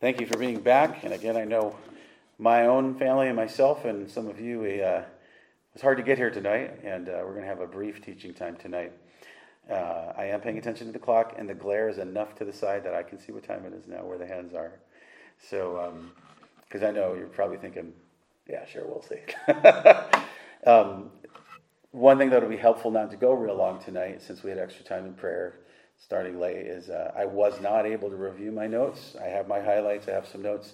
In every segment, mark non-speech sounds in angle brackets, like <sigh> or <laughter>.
Thank you for being back. And again, I know my own family and myself and some of you, uh, it's hard to get here tonight, and uh, we're going to have a brief teaching time tonight. Uh, I am paying attention to the clock, and the glare is enough to the side that I can see what time it is now, where the hands are. So, because um, I know you're probably thinking, yeah, sure, we'll see. <laughs> um, one thing that will be helpful not to go real long tonight, since we had extra time in prayer, starting late is uh, I was not able to review my notes. I have my highlights, I have some notes.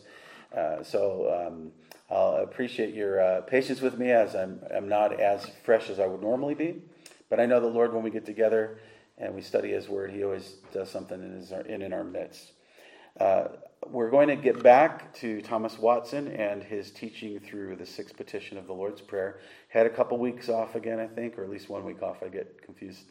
Uh, so um, I'll appreciate your uh, patience with me as I'm, I'm not as fresh as I would normally be. But I know the Lord, when we get together and we study His Word, He always does something in, his, in, in our midst. Uh, we're going to get back to Thomas Watson and his teaching through the sixth petition of the Lord's Prayer. Had a couple weeks off again, I think, or at least one week off. I get confused.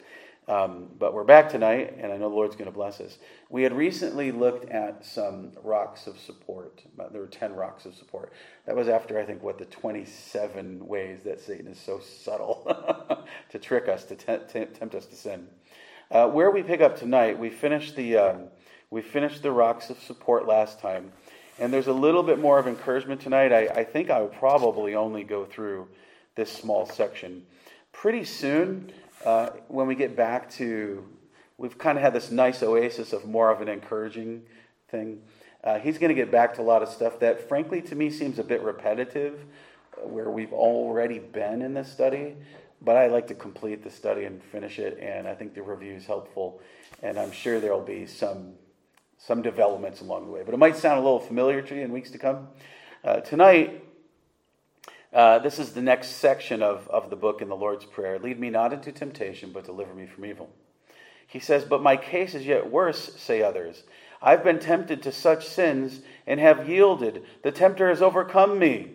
Um, but we're back tonight, and I know the Lord's going to bless us. We had recently looked at some rocks of support. There were 10 rocks of support. That was after, I think, what, the 27 ways that Satan is so subtle <laughs> to trick us, to tempt us to sin. Uh, where we pick up tonight, we finished the. Um, we finished the rocks of support last time, and there's a little bit more of encouragement tonight. I, I think I will probably only go through this small section. Pretty soon, uh, when we get back to, we've kind of had this nice oasis of more of an encouraging thing. Uh, he's going to get back to a lot of stuff that, frankly, to me seems a bit repetitive, uh, where we've already been in this study. But I like to complete the study and finish it, and I think the review is helpful. And I'm sure there will be some some developments along the way. But it might sound a little familiar to you in weeks to come. Uh, tonight, uh, this is the next section of, of the book in the Lord's Prayer Lead me not into temptation, but deliver me from evil. He says, But my case is yet worse, say others. I've been tempted to such sins and have yielded. The tempter has overcome me.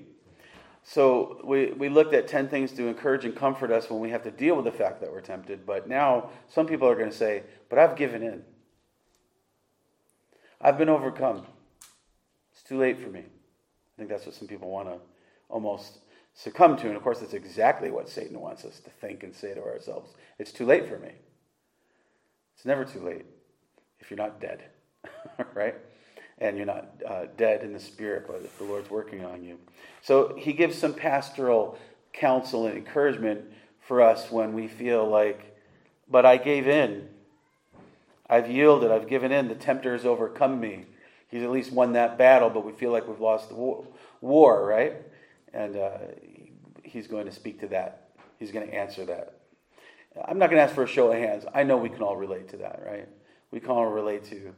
So we, we looked at 10 things to encourage and comfort us when we have to deal with the fact that we're tempted. But now some people are going to say, But I've given in. I've been overcome. It's too late for me. I think that's what some people want to almost succumb to. And of course, that's exactly what Satan wants us to think and say to ourselves. It's too late for me. It's never too late if you're not dead, <laughs> right? And you're not uh, dead in the spirit, but if the Lord's working on you. So he gives some pastoral counsel and encouragement for us when we feel like, but I gave in. I've yielded, I've given in, the tempter has overcome me. He's at least won that battle, but we feel like we've lost the war, right? And uh, he's going to speak to that. He's going to answer that. I'm not going to ask for a show of hands. I know we can all relate to that, right? We can all relate to,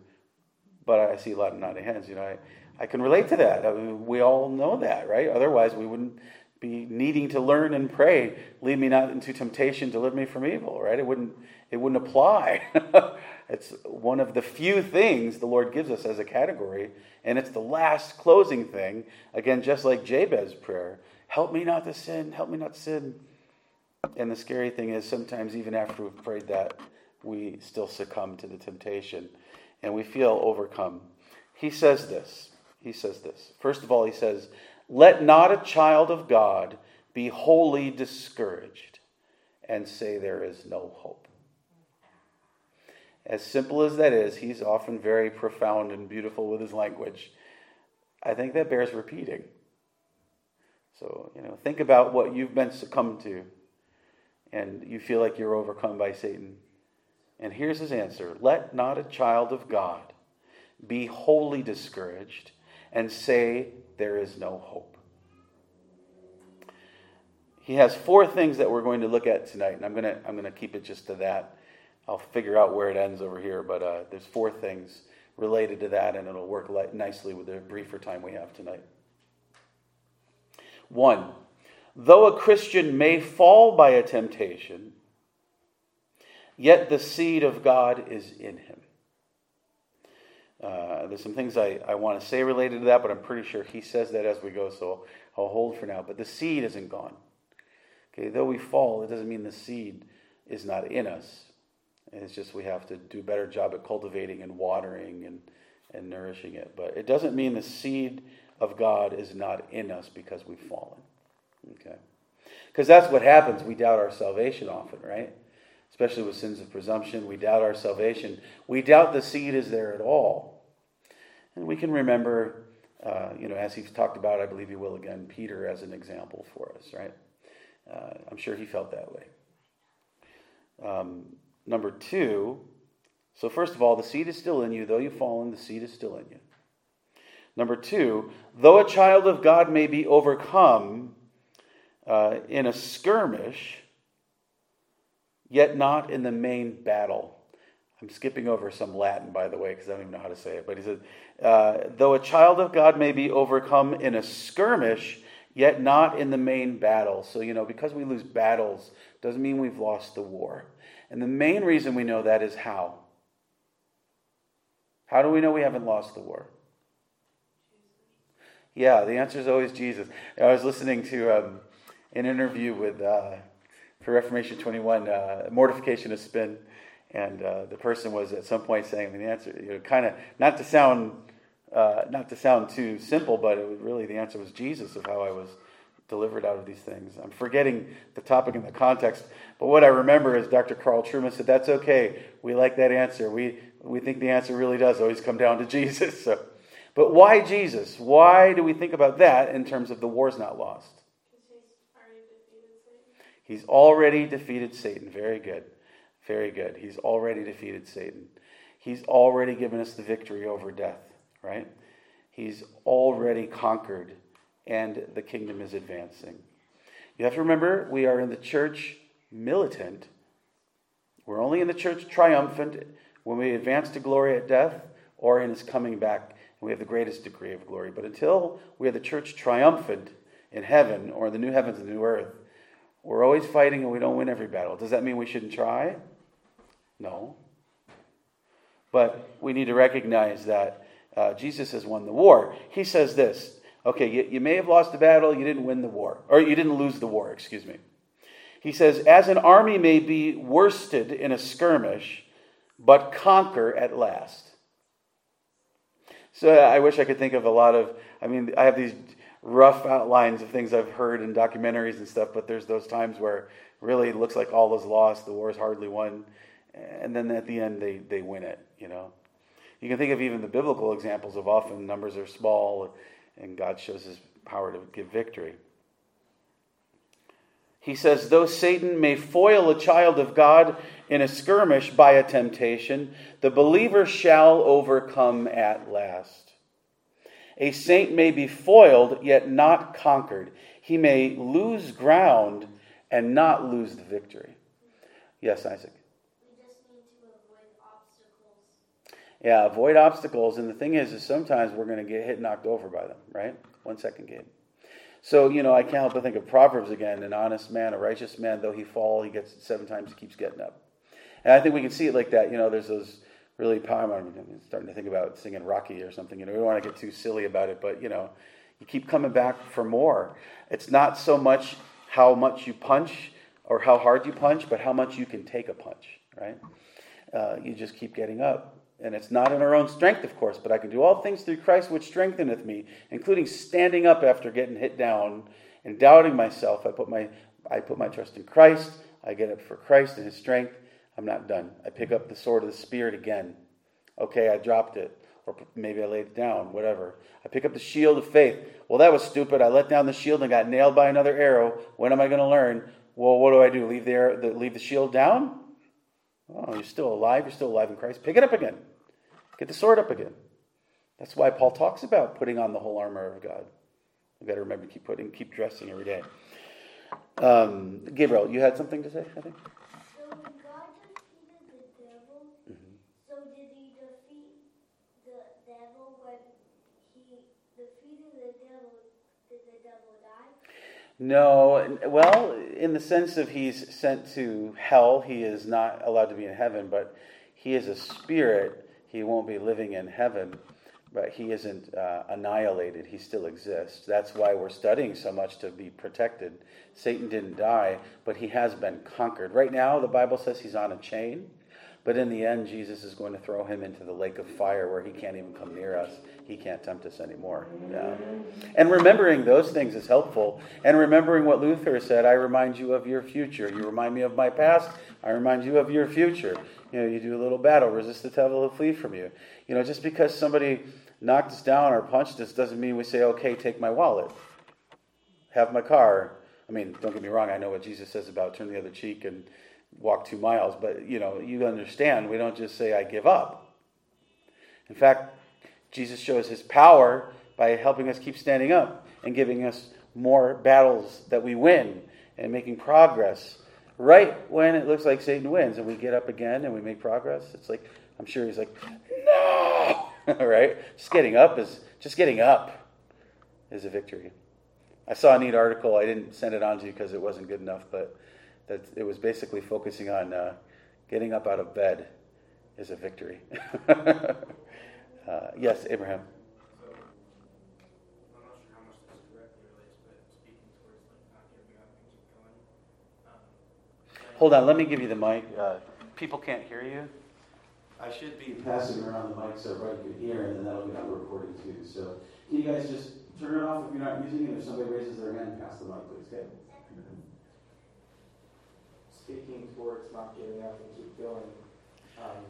but I see a lot of nodding hands. You know, I, I can relate to that. I mean, we all know that, right? Otherwise, we wouldn't be needing to learn and pray. Lead me not into temptation, deliver me from evil, right? It wouldn't, it wouldn't apply. <laughs> It's one of the few things the Lord gives us as a category, and it's the last closing thing. Again, just like Jabez's prayer help me not to sin, help me not to sin. And the scary thing is, sometimes even after we've prayed that, we still succumb to the temptation and we feel overcome. He says this. He says this. First of all, he says, Let not a child of God be wholly discouraged and say there is no hope. As simple as that is, he's often very profound and beautiful with his language. I think that bears repeating. So, you know, think about what you've been succumbed to and you feel like you're overcome by Satan. And here's his answer Let not a child of God be wholly discouraged and say, There is no hope. He has four things that we're going to look at tonight, and I'm going to, I'm going to keep it just to that. I'll figure out where it ends over here, but uh, there's four things related to that, and it'll work nicely with the briefer time we have tonight. One, though a Christian may fall by a temptation, yet the seed of God is in him. Uh, there's some things I, I want to say related to that, but I'm pretty sure he says that as we go, so I'll hold for now. But the seed isn't gone. Okay, though we fall, it doesn't mean the seed is not in us. It's just we have to do a better job at cultivating and watering and, and nourishing it. But it doesn't mean the seed of God is not in us because we've fallen. Okay? Because that's what happens. We doubt our salvation often, right? Especially with sins of presumption. We doubt our salvation. We doubt the seed is there at all. And we can remember, uh, you know, as he's talked about, I believe he will again, Peter as an example for us, right? Uh, I'm sure he felt that way. Um, number two, so first of all, the seed is still in you. Though you've fallen, the seed is still in you. Number two, though a child of God may be overcome uh, in a skirmish, yet not in the main battle. I'm skipping over some Latin, by the way, because I don't even know how to say it. But he said, uh, though a child of God may be overcome in a skirmish, yet not in the main battle. So, you know, because we lose battles doesn't mean we've lost the war. And the main reason we know that is how. How do we know we haven't lost the war? Yeah, the answer is always Jesus. I was listening to um, an interview with, uh, for Reformation 21, uh, Mortification of Spin, and uh, the person was at some point saying I mean, the answer, you know, kind of, not to sound, uh, not to sound too simple, but it was really the answer was Jesus of how I was delivered out of these things. I'm forgetting the topic and the context, but what I remember is Dr. Carl Trueman said, "That's okay. We like that answer. We we think the answer really does always come down to <laughs> Jesus." So, but why Jesus? Why do we think about that in terms of the war's not lost? He's already defeated Satan. Very good. Very good. He's already defeated Satan. He's already given us the victory over death, right? He's already conquered and the kingdom is advancing. You have to remember, we are in the church militant. We're only in the church triumphant when we advance to glory at death or in his coming back, we have the greatest degree of glory. But until we are the church triumphant in heaven or the new heavens and the new earth, we're always fighting and we don't win every battle. Does that mean we shouldn't try? No. But we need to recognize that uh, Jesus has won the war. He says this Okay, you, you may have lost the battle, you didn't win the war, or you didn't lose the war, excuse me. He says, As an army may be worsted in a skirmish, but conquer at last. So I wish I could think of a lot of, I mean, I have these rough outlines of things I've heard in documentaries and stuff, but there's those times where really it looks like all is lost, the war is hardly won, and then at the end they, they win it, you know. You can think of even the biblical examples of often numbers are small and God shows his power to give victory. He says, Though Satan may foil a child of God in a skirmish by a temptation, the believer shall overcome at last. A saint may be foiled, yet not conquered. He may lose ground and not lose the victory. Yes, Isaac. Yeah, avoid obstacles. And the thing is, is sometimes we're going to get hit knocked over by them, right? One second game. So, you know, I can't help but think of Proverbs again. An honest man, a righteous man, though he fall, he gets seven times, he keeps getting up. And I think we can see it like that. You know, there's those really power. I'm starting to think about singing Rocky or something. You know, we don't want to get too silly about it, but, you know, you keep coming back for more. It's not so much how much you punch or how hard you punch, but how much you can take a punch, right? Uh, you just keep getting up. And it's not in our own strength, of course, but I can do all things through Christ which strengtheneth me, including standing up after getting hit down and doubting myself. I put my, I put my trust in Christ. I get up for Christ and his strength. I'm not done. I pick up the sword of the Spirit again. Okay, I dropped it. Or maybe I laid it down, whatever. I pick up the shield of faith. Well, that was stupid. I let down the shield and got nailed by another arrow. When am I going to learn? Well, what do I do? Leave the, the, leave the shield down? Oh, you're still alive. You're still alive in Christ. Pick it up again. Get the sword up again. That's why Paul talks about putting on the whole armor of God. We've got to remember to keep putting, keep dressing every day. Um, Gabriel, you had something to say, I think? So when God defeated the devil, mm-hmm. so did he defeat the devil when he defeated the devil? Did the devil die? No, well, in the sense of he's sent to hell, he is not allowed to be in heaven, but he is a spirit he won't be living in heaven, but he isn't uh, annihilated. He still exists. That's why we're studying so much to be protected. Satan didn't die, but he has been conquered. Right now, the Bible says he's on a chain. But in the end, Jesus is going to throw him into the lake of fire where he can't even come near us. He can't tempt us anymore. Yeah. And remembering those things is helpful. And remembering what Luther said, I remind you of your future. You remind me of my past, I remind you of your future. You know, you do a little battle, resist the devil, he'll flee from you. You know, just because somebody knocked us down or punched us doesn't mean we say, okay, take my wallet, have my car. I mean, don't get me wrong, I know what Jesus says about turn the other cheek and walk two miles, but you know, you understand, we don't just say, I give up. In fact, Jesus shows his power by helping us keep standing up and giving us more battles that we win and making progress right when it looks like Satan wins and we get up again and we make progress. It's like, I'm sure he's like, no, <laughs> right? Just getting up is, just getting up is a victory. I saw a neat article. I didn't send it on to you because it wasn't good enough, but that it was basically focusing on uh, getting up out of bed is a victory. <laughs> uh, yes, Abraham. Hold on, let me give you the mic. Uh, people can't hear you. I should be passing around the mic so everybody can hear, and then that'll be on the recording too. So, can you guys just turn it off if you're not using it? If somebody raises their hand, pass the mic, please. Okay. Speaking towards not giving up and keep going, um,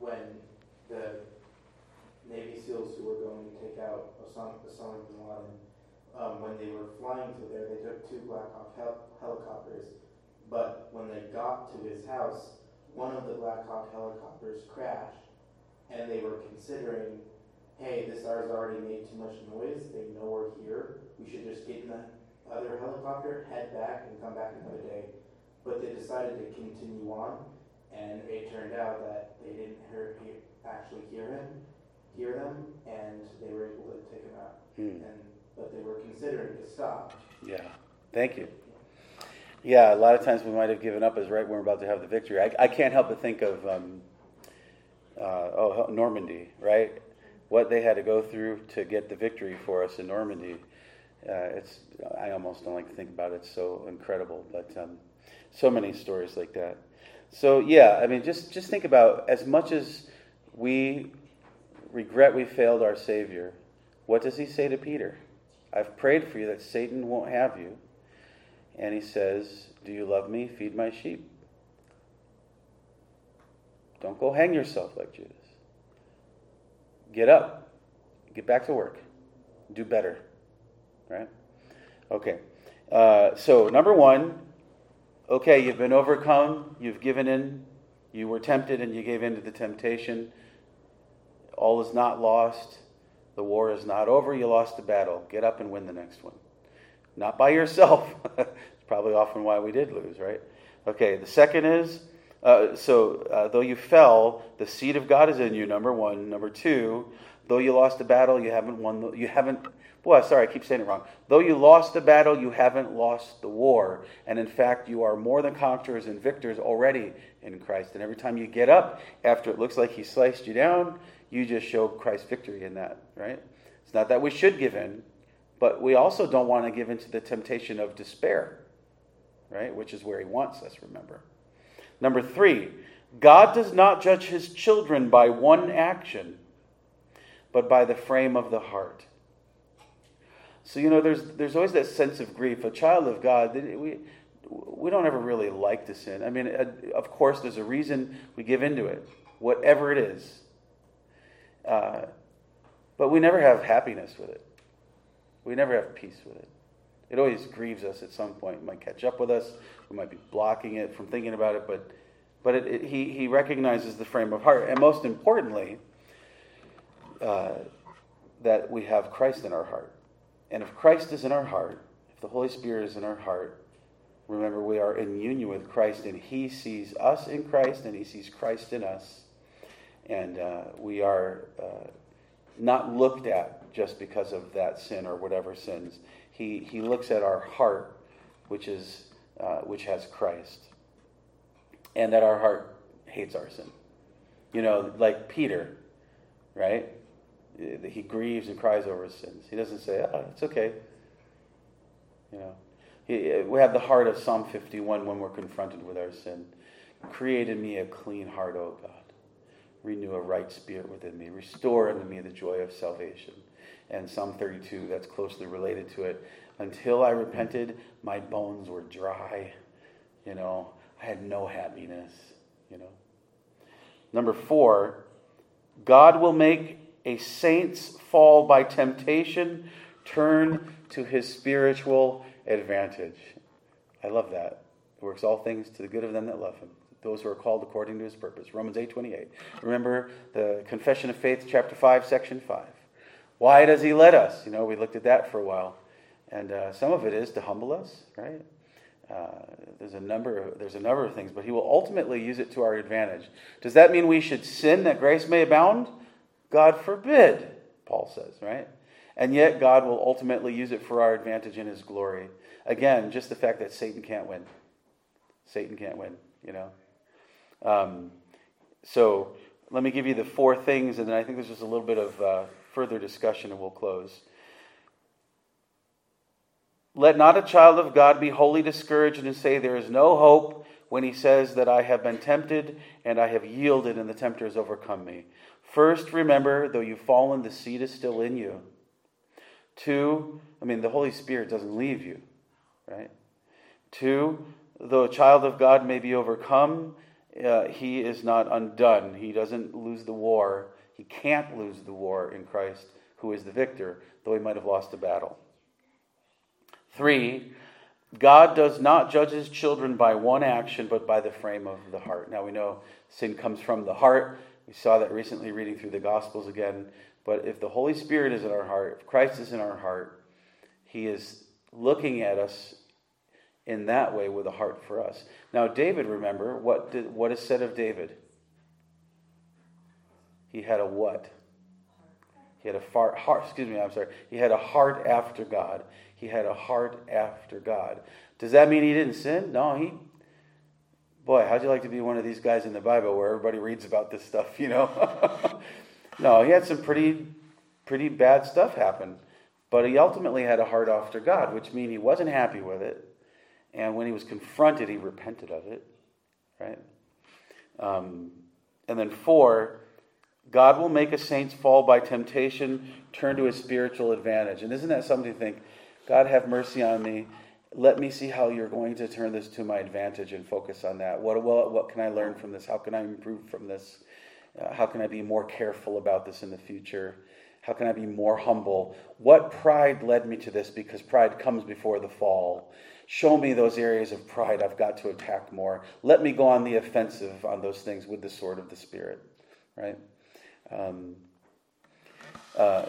when the Navy SEALs who were going to take out Osama, Osama bin Laden, um, when they were flying to there, they took two Black Hawk hel- helicopters but when they got to his house, one of the Black Hawk helicopters crashed, and they were considering, hey, this has already made too much noise. They know we're here. We should just get in the other helicopter, head back, and come back another day. But they decided to continue on, and it turned out that they didn't hear, actually hear him, hear them, and they were able to take him out. Hmm. And but they were considering to stop. Yeah. Thank you. Yeah, a lot of times we might have given up as right when we're about to have the victory. I, I can't help but think of um, uh, oh Normandy, right? What they had to go through to get the victory for us in Normandy. Uh, it's I almost don't like to think about it. It's so incredible, but um, so many stories like that. So yeah, I mean, just just think about as much as we regret we failed our Savior. What does he say to Peter? I've prayed for you that Satan won't have you and he says, Do you love me? Feed my sheep. Don't go hang yourself like Judas. Get up. Get back to work. Do better. Right? Okay. Uh, so, number one, okay, you've been overcome, you've given in, you were tempted and you gave in to the temptation. All is not lost. The war is not over. You lost the battle. Get up and win the next one. Not by yourself. <laughs> it's probably often why we did lose, right? Okay, the second is uh, so uh, though you fell, the seed of God is in you, number one. Number two, though you lost the battle, you haven't won, the, you haven't, boy, sorry, I keep saying it wrong. Though you lost the battle, you haven't lost the war. And in fact, you are more than conquerors and victors already in Christ. And every time you get up after it looks like he sliced you down, you just show Christ's victory in that, right? It's not that we should give in, but we also don't want to give into the temptation of despair, right? Which is where he wants us, remember. Number three, God does not judge his children by one action, but by the frame of the heart. So, you know, there's, there's always that sense of grief. A child of God, we, we don't ever really like to sin. I mean, uh, of course, there's a reason we give into it, whatever it is. Uh, but we never have happiness with it. We never have peace with it. It always grieves us at some point. It might catch up with us. We might be blocking it from thinking about it, but, but it, it, he, he recognizes the frame of heart. And most importantly, uh, that we have Christ in our heart. And if Christ is in our heart, if the Holy Spirit is in our heart, remember we are in union with Christ and He sees us in Christ and He sees Christ in us. And uh, we are uh, not looked at just because of that sin or whatever sins. He, he looks at our heart, which, is, uh, which has Christ, and that our heart hates our sin. You know, like Peter, right? He grieves and cries over his sins. He doesn't say, oh, it's okay. You know, he, we have the heart of Psalm 51 when we're confronted with our sin. Create in me a clean heart, O God. Renew a right spirit within me. Restore unto me the joy of salvation and Psalm 32 that's closely related to it. Until I repented, my bones were dry. You know, I had no happiness. You know. Number four, God will make a saint's fall by temptation turn to his spiritual advantage. I love that. It works all things to the good of them that love him, those who are called according to his purpose. Romans 8 28. Remember the Confession of Faith, chapter 5, section 5. Why does he let us? You know, we looked at that for a while. And uh, some of it is to humble us, right? Uh, there's a number of, there's a number of things, but he will ultimately use it to our advantage. Does that mean we should sin that grace may abound? God forbid, Paul says, right? And yet God will ultimately use it for our advantage in his glory. Again, just the fact that Satan can't win. Satan can't win, you know. Um, so let me give you the four things, and then I think there's just a little bit of uh, further discussion, and we'll close. Let not a child of God be wholly discouraged and say, There is no hope, when he says that I have been tempted and I have yielded and the tempter has overcome me. First, remember, though you've fallen, the seed is still in you. Two, I mean, the Holy Spirit doesn't leave you, right? Two, though a child of God may be overcome, uh, he is not undone. He doesn't lose the war. He can't lose the war in Christ, who is the victor, though he might have lost a battle. Three, God does not judge his children by one action, but by the frame of the heart. Now we know sin comes from the heart. We saw that recently reading through the Gospels again. But if the Holy Spirit is in our heart, if Christ is in our heart, he is looking at us in that way with a heart for us. Now, David, remember, what, did, what is said of David? He had a what? He had a far, heart, excuse me, I'm sorry. He had a heart after God. He had a heart after God. Does that mean he didn't sin? No, he. Boy, how'd you like to be one of these guys in the Bible where everybody reads about this stuff, you know? <laughs> no, he had some pretty, pretty bad stuff happen. But he ultimately had a heart after God, which means he wasn't happy with it. And when he was confronted, he repented of it, right? Um, and then four, God will make a saint's fall by temptation turn to his spiritual advantage. And isn't that something to think? God, have mercy on me. Let me see how you're going to turn this to my advantage and focus on that. What, what, can I learn from this? How can I improve from this? Uh, how can I be more careful about this in the future? How can I be more humble? What pride led me to this? Because pride comes before the fall. Show me those areas of pride I've got to attack more. Let me go on the offensive on those things with the sword of the Spirit, right? Um, uh,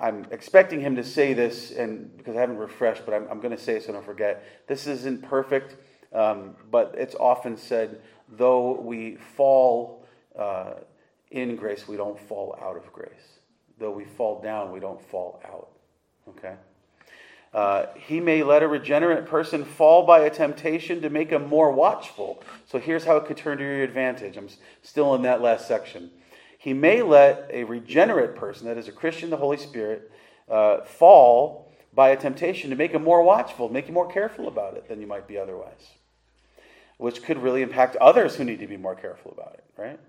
I'm expecting him to say this, and because I haven't refreshed, but I'm, I'm going to say it so I don't forget. This isn't perfect, um, but it's often said, though we fall uh, in grace, we don't fall out of grace. Though we fall down, we don't fall out. Okay? Uh, he may let a regenerate person fall by a temptation to make him more watchful. So here's how it could turn to your advantage. I'm still in that last section. He may let a regenerate person, that is a Christian, the Holy Spirit, uh, fall by a temptation to make him more watchful, make you more careful about it than you might be otherwise, which could really impact others who need to be more careful about it, right?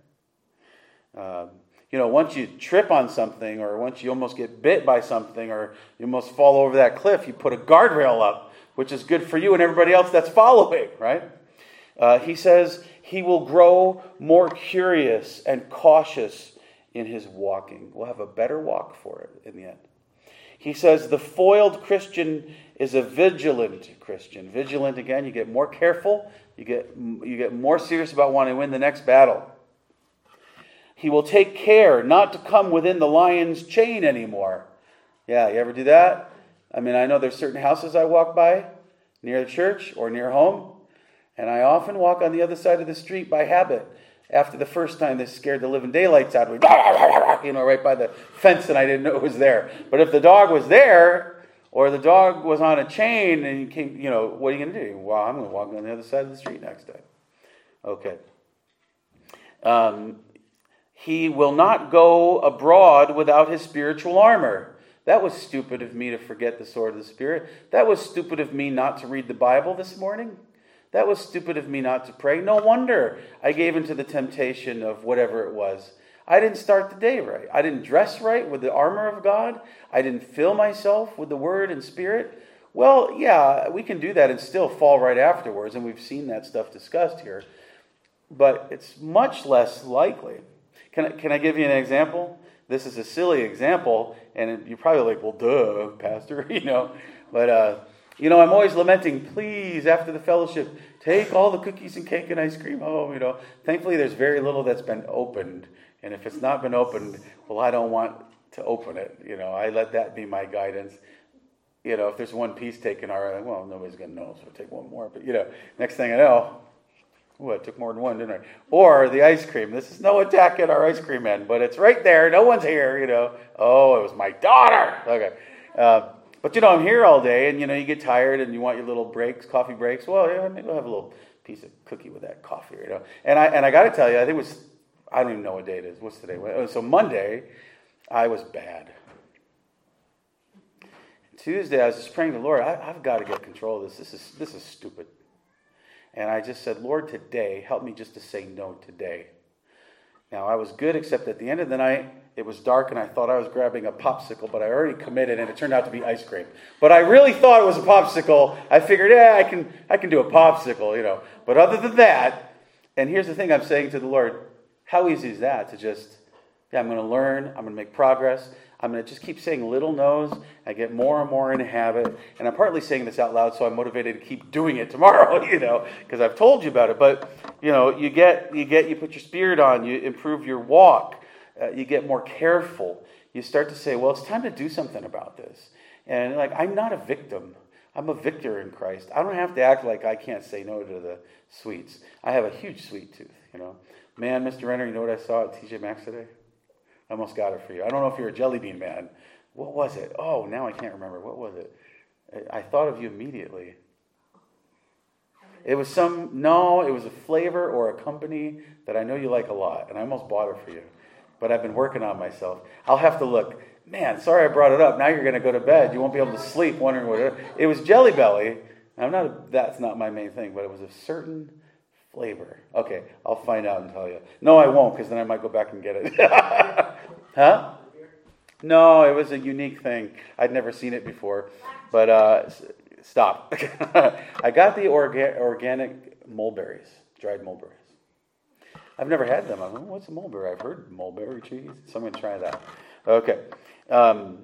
Um, you know, once you trip on something, or once you almost get bit by something, or you almost fall over that cliff, you put a guardrail up, which is good for you and everybody else that's following, right? Uh, he says he will grow more curious and cautious in his walking. We'll have a better walk for it in the end. He says the foiled Christian is a vigilant Christian. Vigilant again, you get more careful, you get, you get more serious about wanting to win the next battle. He will take care not to come within the lion's chain anymore. Yeah, you ever do that? I mean, I know there's certain houses I walk by near the church or near home, and I often walk on the other side of the street by habit. After the first time, this scared the living daylights out of me, <laughs> you know, right by the fence, and I didn't know it was there. But if the dog was there, or the dog was on a chain, and you came, you know, what are you going to do? Well, I'm going to walk on the other side of the street next time. Okay. Um, he will not go abroad without his spiritual armor. That was stupid of me to forget the sword of the Spirit. That was stupid of me not to read the Bible this morning. That was stupid of me not to pray. No wonder I gave into the temptation of whatever it was. I didn't start the day right. I didn't dress right with the armor of God. I didn't fill myself with the Word and Spirit. Well, yeah, we can do that and still fall right afterwards, and we've seen that stuff discussed here. But it's much less likely. Can I, can I give you an example? this is a silly example, and you're probably like, well, duh, <laughs> Pastor, <laughs> you know. But, uh, you know, I'm always lamenting, please, after the fellowship, take all the cookies and cake and ice cream home, you know. Thankfully, there's very little that's been opened. And if it's not been opened, well, I don't want to open it. You know, I let that be my guidance. You know, if there's one piece taken, all right, well, nobody's going to know, so I'll take one more. But, you know, next thing I know, Oh, I took more than one, didn't I? Or the ice cream. This is no attack at our ice cream men, but it's right there. No one's here, you know. Oh, it was my daughter. Okay. Uh, but, you know, I'm here all day, and, you know, you get tired and you want your little breaks, coffee breaks. Well, yeah, maybe I'll have a little piece of cookie with that coffee, you know. And I, and I got to tell you, I think it was, I don't even know what day it is. What's today? So Monday, I was bad. Tuesday, I was just praying to the Lord, I, have got to get control of this. This is, this is stupid. And I just said, Lord, today, help me just to say no today. Now, I was good, except at the end of the night, it was dark and I thought I was grabbing a popsicle, but I already committed and it turned out to be ice cream. But I really thought it was a popsicle. I figured, yeah, I can, I can do a popsicle, you know. But other than that, and here's the thing I'm saying to the Lord how easy is that to just, yeah, I'm going to learn, I'm going to make progress. I'm going to just keep saying little no's. I get more and more in a habit. And I'm partly saying this out loud so I'm motivated to keep doing it tomorrow, <laughs> you know, because I've told you about it. But, you know, you get, you get, you put your spirit on, you improve your walk, uh, you get more careful. You start to say, well, it's time to do something about this. And like, I'm not a victim. I'm a victor in Christ. I don't have to act like I can't say no to the sweets. I have a huge sweet tooth, you know. Man, Mr. Renner, you know what I saw at TJ Maxx today? I almost got it for you. I don't know if you're a jelly bean man. What was it? Oh, now I can't remember. What was it? I thought of you immediately. It was some, no, it was a flavor or a company that I know you like a lot, and I almost bought it for you. But I've been working on myself. I'll have to look. Man, sorry I brought it up. Now you're going to go to bed. You won't be able to sleep wondering what it. It was Jelly Belly. I'm not, that's not my main thing, but it was a certain flavor. Okay, I'll find out and tell you. No, I won't, because then I might go back and get it. <laughs> huh? No, it was a unique thing. I'd never seen it before. But uh, stop. <laughs> I got the orga- organic mulberries, dried mulberries. I've never had them. I'm like, what's a mulberry? I've heard mulberry cheese, so I'm going to try that. Okay. Um,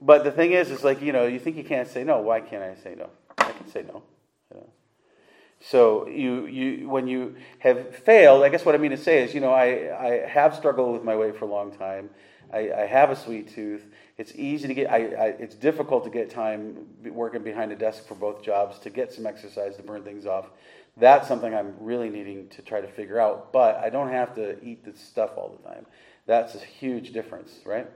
but the thing is, it's like, you know, you think you can't say no. Why can't I say no? I can say no. So you, you, when you have failed, I guess what I mean to say is, you know, I, I have struggled with my weight for a long time. I, I have a sweet tooth. It's easy to get. I, I, it's difficult to get time working behind a desk for both jobs to get some exercise to burn things off. That's something I'm really needing to try to figure out. But I don't have to eat this stuff all the time. That's a huge difference, right?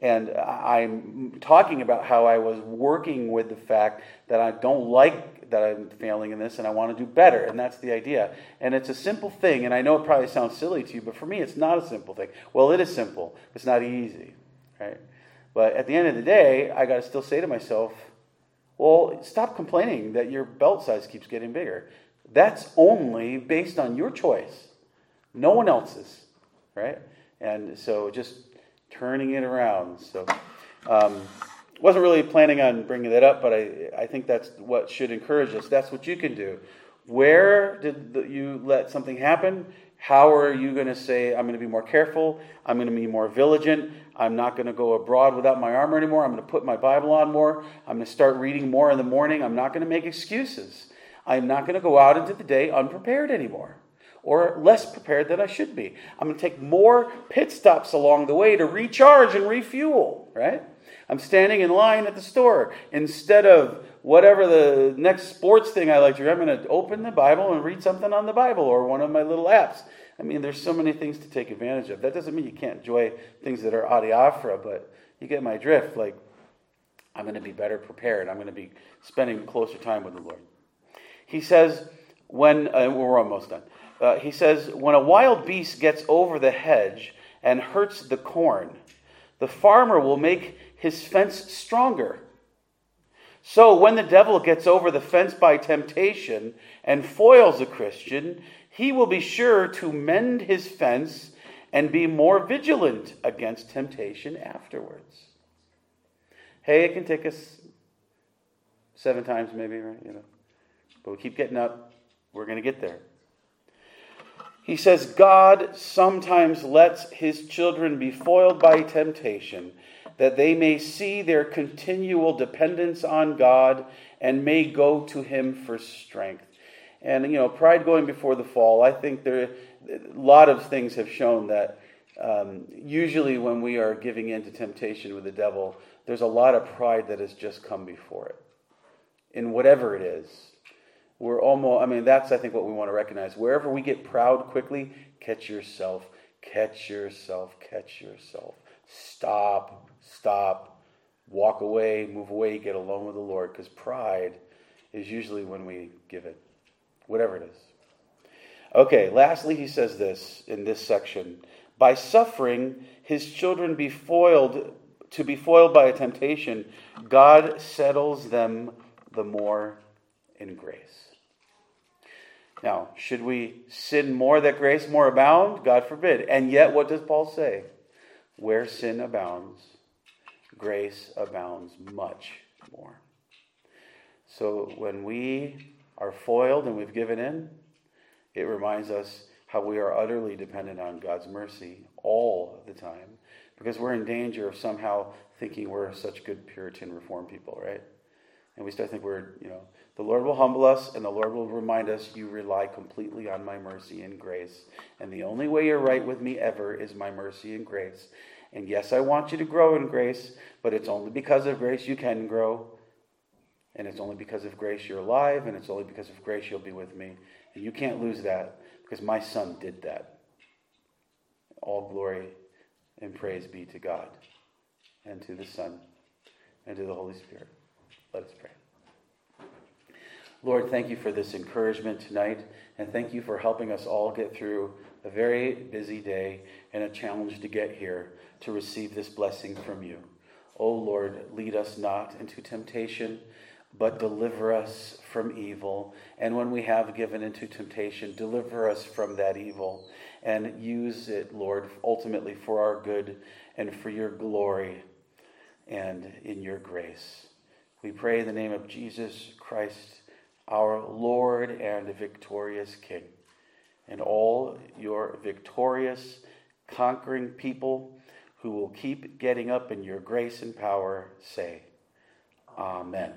And I'm talking about how I was working with the fact that I don't like that I'm failing in this and I want to do better. And that's the idea. And it's a simple thing. And I know it probably sounds silly to you, but for me, it's not a simple thing. Well, it is simple, it's not easy, right? But at the end of the day, I got to still say to myself, well, stop complaining that your belt size keeps getting bigger. That's only based on your choice, no one else's, right? And so just turning it around. So, um, wasn't really planning on bringing that up, but I, I think that's what should encourage us. That's what you can do. Where did the, you let something happen? How are you going to say, I'm going to be more careful? I'm going to be more vigilant. I'm not going to go abroad without my armor anymore. I'm going to put my Bible on more. I'm going to start reading more in the morning. I'm not going to make excuses. I'm not going to go out into the day unprepared anymore or less prepared than I should be. I'm going to take more pit stops along the way to recharge and refuel, right? I'm standing in line at the store. Instead of whatever the next sports thing I like to do, I'm going to open the Bible and read something on the Bible or one of my little apps. I mean, there's so many things to take advantage of. That doesn't mean you can't enjoy things that are adiaphora, but you get my drift. Like, I'm going to be better prepared. I'm going to be spending closer time with the Lord. He says, when, uh, we're almost done. Uh, he says, when a wild beast gets over the hedge and hurts the corn, the farmer will make his fence stronger. So when the devil gets over the fence by temptation and foils a Christian, he will be sure to mend his fence and be more vigilant against temptation afterwards. Hey, it can take us seven times maybe, right? You know. But we keep getting up. We're going to get there. He says, God sometimes lets his children be foiled by temptation, that they may see their continual dependence on God and may go to him for strength. And, you know, pride going before the fall, I think there a lot of things have shown that um, usually when we are giving in to temptation with the devil, there's a lot of pride that has just come before it. In whatever it is, we're almost, I mean, that's, I think, what we want to recognize. Wherever we get proud quickly, catch yourself, catch yourself, catch yourself. Stop, stop, walk away, move away, get alone with the Lord, because pride is usually when we give it, whatever it is. Okay, lastly, he says this in this section by suffering, his children be foiled to be foiled by a temptation, God settles them the more in grace. Now, should we sin more that grace more abound? God forbid. And yet, what does Paul say? Where sin abounds, grace abounds much more. So when we are foiled and we've given in, it reminds us how we are utterly dependent on God's mercy all the time because we're in danger of somehow thinking we're such good Puritan reform people, right? And we start thinking we're, you know, the Lord will humble us and the Lord will remind us, you rely completely on my mercy and grace. And the only way you're right with me ever is my mercy and grace. And yes, I want you to grow in grace, but it's only because of grace you can grow. And it's only because of grace you're alive, and it's only because of grace you'll be with me. And you can't lose that because my son did that. All glory and praise be to God and to the Son and to the Holy Spirit. Let us pray. Lord, thank you for this encouragement tonight, and thank you for helping us all get through a very busy day and a challenge to get here to receive this blessing from you. O oh Lord, lead us not into temptation, but deliver us from evil. And when we have given into temptation, deliver us from that evil and use it, Lord, ultimately for our good and for your glory and in your grace. We pray in the name of Jesus Christ our Lord and victorious King, and all your victorious, conquering people who will keep getting up in your grace and power say, Amen.